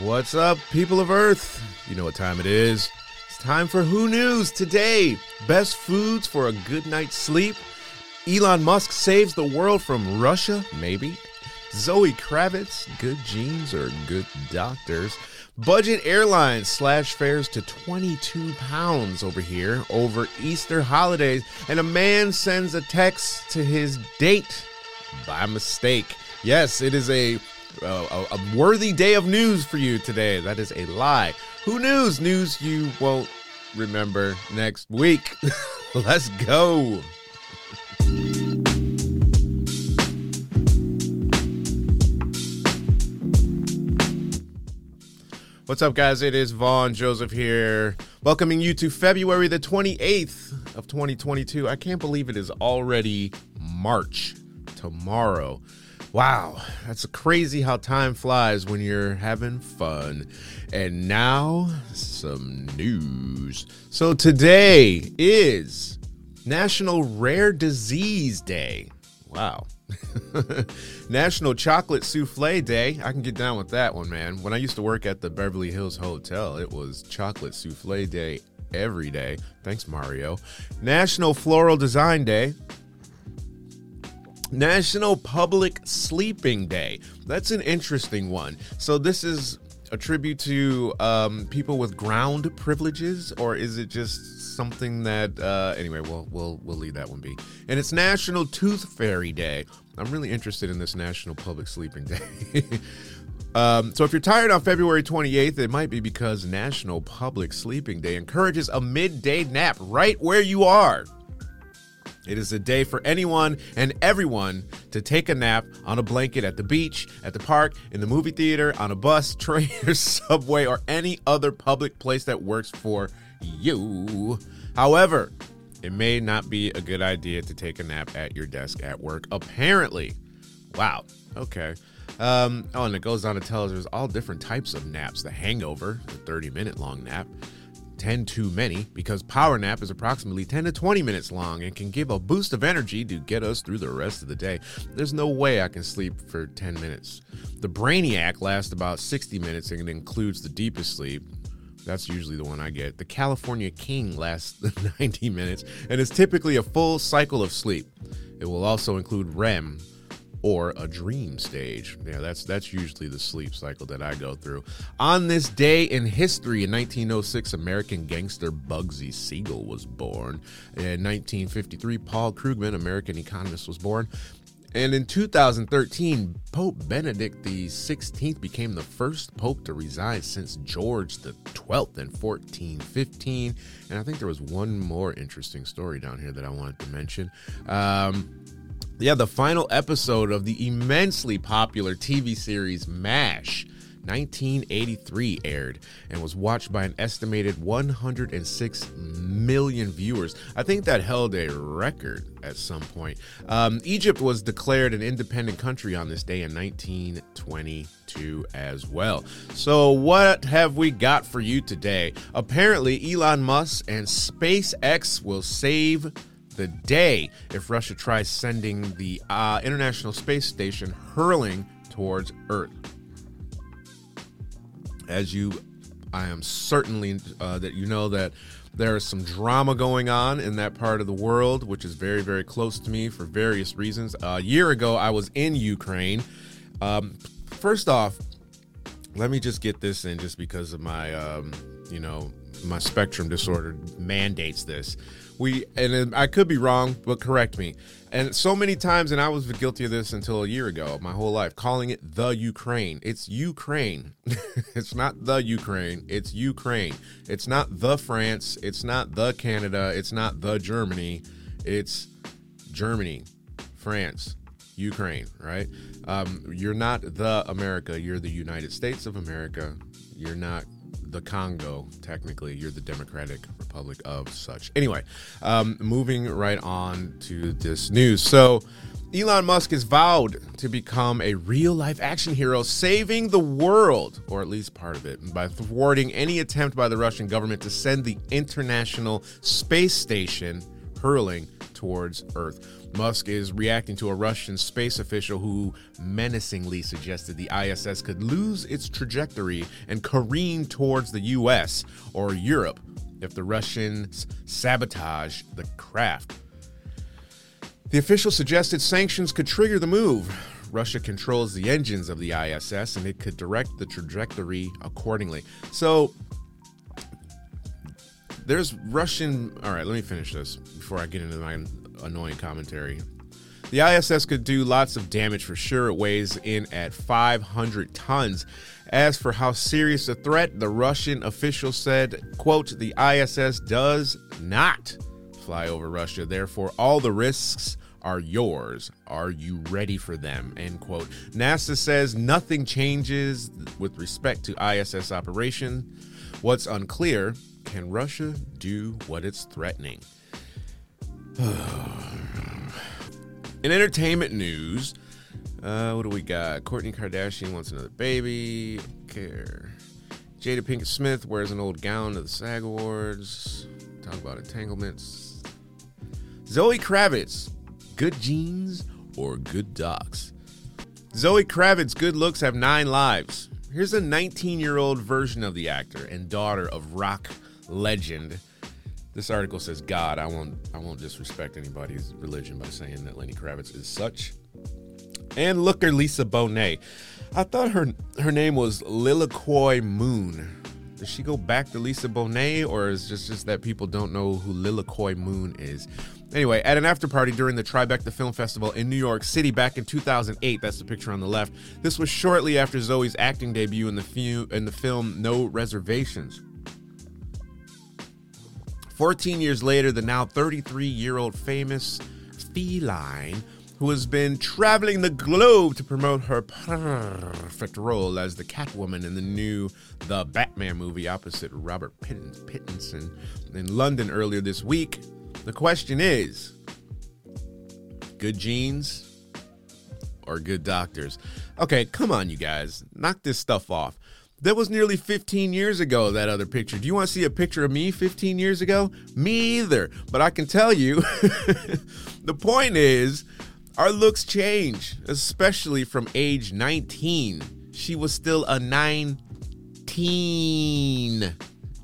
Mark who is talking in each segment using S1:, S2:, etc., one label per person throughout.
S1: What's up, people of Earth? You know what time it is. It's time for Who News today. Best foods for a good night's sleep. Elon Musk saves the world from Russia, maybe. Zoe Kravitz, good genes or good doctors. Budget airlines slash fares to 22 pounds over here over Easter holidays. And a man sends a text to his date by mistake. Yes, it is a a, a worthy day of news for you today. That is a lie. Who news? News you won't remember next week. Let's go. What's up, guys? It is Vaughn Joseph here, welcoming you to February the 28th of 2022. I can't believe it is already March tomorrow. Wow, that's crazy how time flies when you're having fun. And now, some news. So, today is National Rare Disease Day. Wow. National Chocolate Souffle Day. I can get down with that one, man. When I used to work at the Beverly Hills Hotel, it was Chocolate Souffle Day every day. Thanks, Mario. National Floral Design Day. National Public Sleeping Day. That's an interesting one. So, this is a tribute to um, people with ground privileges, or is it just something that? Uh, anyway, we'll we'll we'll leave that one be. And it's National Tooth Fairy Day. I'm really interested in this National Public Sleeping Day. Um, so if you're tired on February 28th, it might be because National Public Sleeping Day encourages a midday nap right where you are. It is a day for anyone and everyone to take a nap on a blanket at the beach, at the park, in the movie theater, on a bus, train, or subway, or any other public place that works for you. However, it may not be a good idea to take a nap at your desk at work, apparently. Wow. Okay. Um, oh, and it goes on to tell us there's all different types of naps. The hangover, the 30 minute long nap. 10 too many because power nap is approximately 10 to 20 minutes long and can give a boost of energy to get us through the rest of the day. There's no way I can sleep for 10 minutes. The brainiac lasts about 60 minutes and includes the deepest sleep. That's usually the one I get. The California King lasts 90 minutes and is typically a full cycle of sleep. It will also include REM, or a dream stage. Yeah, that's that's usually the sleep cycle that I go through. On this day in history, in 1906, American gangster Bugsy Siegel was born. In 1953, Paul Krugman, American economist, was born. And in 2013, Pope Benedict XVI became the first pope to reside since Gregory 12th in 1415. And I think there was one more interesting story down here that I wanted to mention. Um, yeah, the final episode of the immensely popular TV series MASH. 1983 aired and was watched by an estimated 106 million viewers. I think that held a record at some point. Um, Egypt was declared an independent country on this day in 1922 as well. So, what have we got for you today? Apparently, Elon Musk and SpaceX will save the day if Russia tries sending the uh, International Space Station hurling towards Earth. As you, I am certainly uh, that you know that there is some drama going on in that part of the world, which is very, very close to me for various reasons. a year ago, I was in Ukraine. Um, first off, let me just get this in just because of my, um, you know, my spectrum disorder mandates this we and I could be wrong, but correct me. And so many times, and I was guilty of this until a year ago, my whole life, calling it the Ukraine. It's Ukraine. it's not the Ukraine. It's Ukraine. It's not the France. It's not the Canada. It's not the Germany. It's Germany, France, Ukraine. Right? Um, you're not the America. You're the United States of America. You're not the Congo. Technically, you're the Democratic Republic of such. Anyway, um, moving right on to this news. So, Elon Musk has vowed to become a real life action hero, saving the world, or at least part of it, by thwarting any attempt by the Russian government to send the International Space Station hurling towards Earth. Musk is reacting to a Russian space official who menacingly suggested the ISS could lose its trajectory and careen towards the US or Europe if the Russians sabotage the craft. The official suggested sanctions could trigger the move. Russia controls the engines of the ISS and it could direct the trajectory accordingly. So there's Russian. All right, let me finish this before I get into my annoying commentary. The ISS could do lots of damage for sure. It weighs in at 500 tons. As for how serious a threat, the Russian official said, quote, the ISS does not fly over Russia. Therefore, all the risks are yours. Are you ready for them? End quote. NASA says nothing changes with respect to ISS operation. What's unclear can Russia do what it's threatening? In entertainment news, uh, what do we got? Kourtney Kardashian wants another baby. Care. Jada Pinkett Smith wears an old gown to the SAG Awards. Talk about entanglements. Zoe Kravitz, good genes or good docs? Zoe Kravitz's good looks have nine lives. Here's a 19 year old version of the actor and daughter of rock legend. This article says God. I won't. I won't disrespect anybody's religion by saying that Lenny Kravitz is such. And looker Lisa Bonet. I thought her her name was Lilakoi Moon. Does she go back to Lisa Bonet, or is just just that people don't know who Lilakoi Moon is? Anyway, at an after party during the Tribeca Film Festival in New York City back in 2008, that's the picture on the left. This was shortly after Zoe's acting debut in the, few, in the film No Reservations. 14 years later, the now 33 year old famous feline who has been traveling the globe to promote her perfect role as the Catwoman in the new The Batman movie opposite Robert Pattinson in London earlier this week. The question is good genes or good doctors? Okay, come on, you guys. Knock this stuff off. That was nearly 15 years ago, that other picture. Do you want to see a picture of me 15 years ago? Me either. But I can tell you the point is, our looks change, especially from age 19. She was still a 19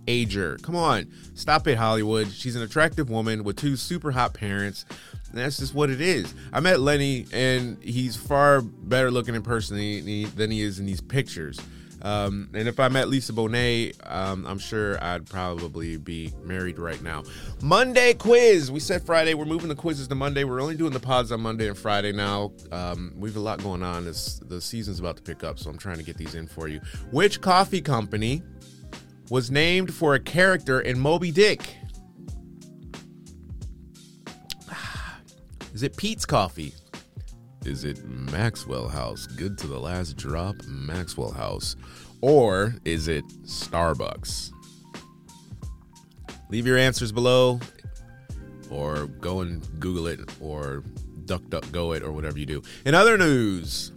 S1: ager. Come on, stop it, Hollywood. She's an attractive woman with two super hot parents. That's just what it is. I met Lenny, and he's far better looking in person than he is in these pictures. Um, and if I met Lisa Bonet, um, I'm sure I'd probably be married right now. Monday quiz. We said Friday. We're moving the quizzes to Monday. We're only doing the pods on Monday and Friday now. Um, we have a lot going on. It's, the season's about to pick up, so I'm trying to get these in for you. Which coffee company was named for a character in Moby Dick? Is it Pete's Coffee? Is it Maxwell House? Good to the last drop, Maxwell House. Or is it Starbucks? Leave your answers below or go and Google it or DuckDuckGo it or whatever you do. In other news,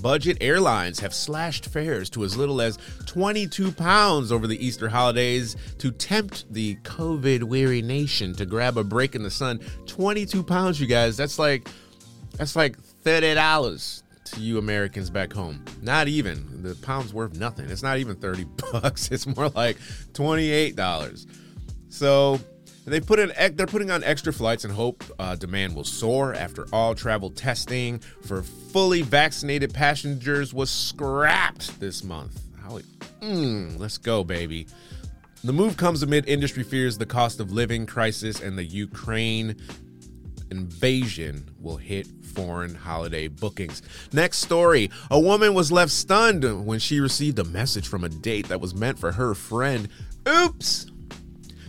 S1: budget airlines have slashed fares to as little as 22 pounds over the Easter holidays to tempt the COVID weary nation to grab a break in the sun. 22 pounds, you guys. That's like that's like $30 to you Americans back home. Not even. The pound's worth nothing. It's not even 30 bucks. It's more like $28. So they put in they're putting on extra flights and hope uh, demand will soar after all travel testing for fully vaccinated passengers was scrapped this month. How mm, let's go, baby. The move comes amid industry fears the cost of living crisis and the Ukraine invasion will hit foreign holiday bookings. Next story A woman was left stunned when she received a message from a date that was meant for her friend. Oops!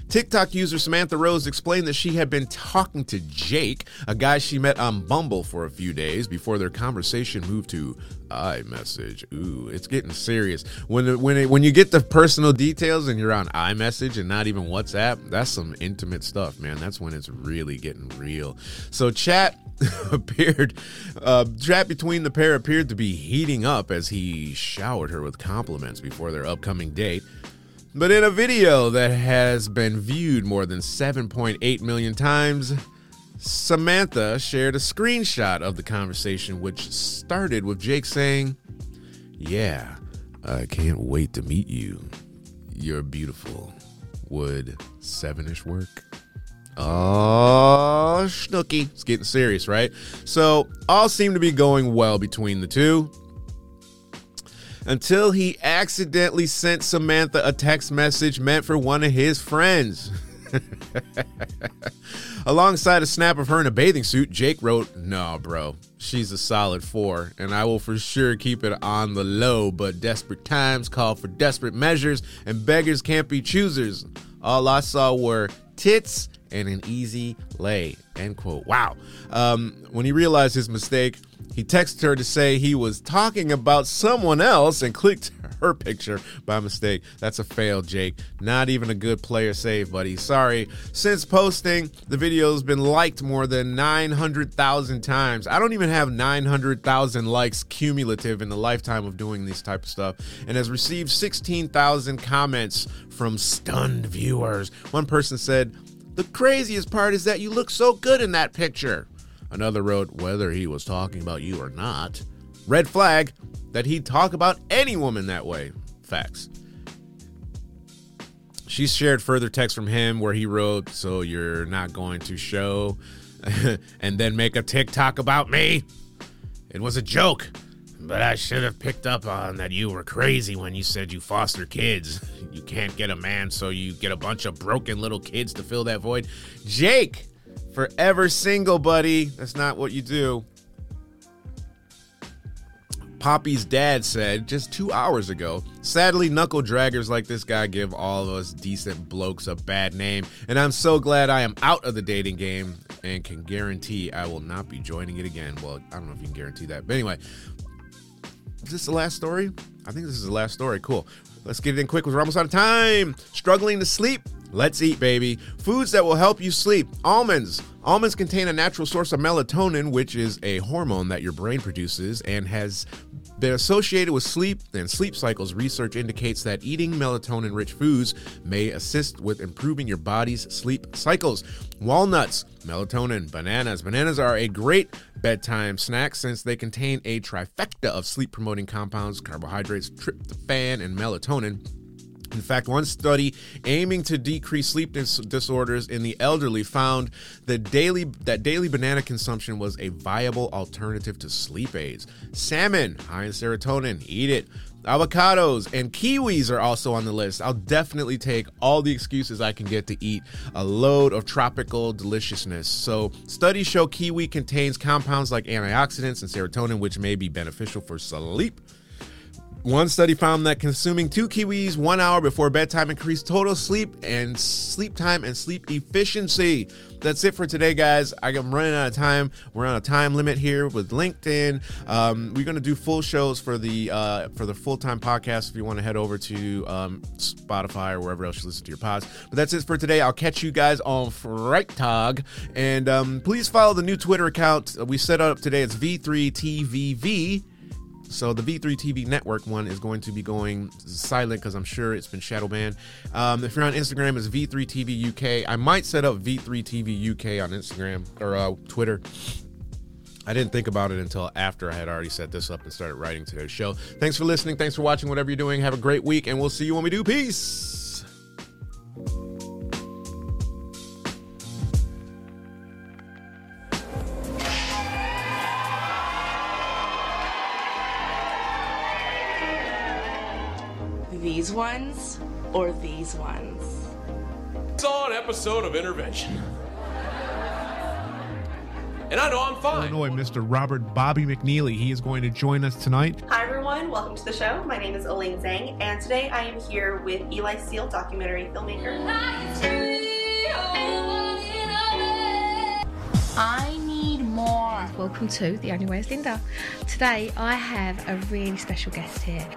S1: TikTok user Samantha Rose explained that she had been talking to Jake, a guy she met on Bumble for a few days before their conversation moved to iMessage. Ooh, it's getting serious. When when it, when you get the personal details and you're on iMessage and not even WhatsApp, that's some intimate stuff, man. That's when it's really getting real. So chat appeared uh, chat between the pair appeared to be heating up as he showered her with compliments before their upcoming date. But in a video that has been viewed more than 7.8 million times, Samantha shared a screenshot of the conversation, which started with Jake saying, Yeah, I can't wait to meet you. You're beautiful. Would seven ish work? Oh, Snooky. It's getting serious, right? So, all seemed to be going well between the two until he accidentally sent Samantha a text message meant for one of his friends. Alongside a snap of her in a bathing suit, Jake wrote, No, bro, she's a solid four, and I will for sure keep it on the low, but desperate times call for desperate measures, and beggars can't be choosers. All I saw were tits and an easy lay. End quote. Wow. Um, when he realized his mistake, he texted her to say he was talking about someone else and clicked her picture by mistake. That's a fail, Jake. Not even a good player save, buddy. Sorry. Since posting, the video's been liked more than 900,000 times. I don't even have 900,000 likes cumulative in the lifetime of doing this type of stuff and has received 16,000 comments from stunned viewers. One person said, The craziest part is that you look so good in that picture. Another wrote, Whether he was talking about you or not. Red flag that he'd talk about any woman that way. Facts. She shared further text from him where he wrote, So you're not going to show and then make a TikTok about me? It was a joke, but I should have picked up on that you were crazy when you said you foster kids. You can't get a man, so you get a bunch of broken little kids to fill that void. Jake, forever single, buddy. That's not what you do. Poppy's dad said just two hours ago. Sadly, knuckle draggers like this guy give all of us decent blokes a bad name, and I'm so glad I am out of the dating game and can guarantee I will not be joining it again. Well, I don't know if you can guarantee that, but anyway, is this the last story? I think this is the last story. Cool. Let's get it in quick. Because we're almost out of time. Struggling to sleep? Let's eat, baby. Foods that will help you sleep. Almonds. Almonds contain a natural source of melatonin, which is a hormone that your brain produces and has been associated with sleep and sleep cycles. Research indicates that eating melatonin rich foods may assist with improving your body's sleep cycles. Walnuts, melatonin, bananas. Bananas are a great bedtime snack since they contain a trifecta of sleep promoting compounds, carbohydrates, tryptophan, and melatonin. In fact, one study aiming to decrease sleep dis- disorders in the elderly found that daily that daily banana consumption was a viable alternative to sleep aids. Salmon, high in serotonin, eat it. Avocados and kiwis are also on the list. I'll definitely take all the excuses I can get to eat a load of tropical deliciousness. So, studies show kiwi contains compounds like antioxidants and serotonin, which may be beneficial for sleep. One study found that consuming two kiwis one hour before bedtime increased total sleep and sleep time and sleep efficiency. That's it for today, guys. I'm running out of time. We're on a time limit here with LinkedIn. Um, we're going to do full shows for the uh, for the full time podcast. If you want to head over to um, Spotify or wherever else you listen to your pods. But that's it for today. I'll catch you guys on Freitag, and um, please follow the new Twitter account we set up today. It's V3TVV. So the V3 TV network one is going to be going silent because I'm sure it's been shadow banned. Um, if you're on Instagram, it's V3 TV UK. I might set up V3 TV UK on Instagram or uh, Twitter. I didn't think about it until after I had already set this up and started writing today's show. Thanks for listening. Thanks for watching. Whatever you're doing, have a great week, and we'll see you when we do. Peace.
S2: Or these ones.
S3: Saw an episode of Intervention. And I know I'm fine.
S1: Illinois, Mr. Robert Bobby McNeely. He is going to join us tonight.
S4: Hi, everyone. Welcome to the show. My name is Elaine Zhang, and today I am here with Eli Seal, documentary filmmaker.
S5: I need more. Welcome to The Only Way is Linda. Today I have a really special guest here.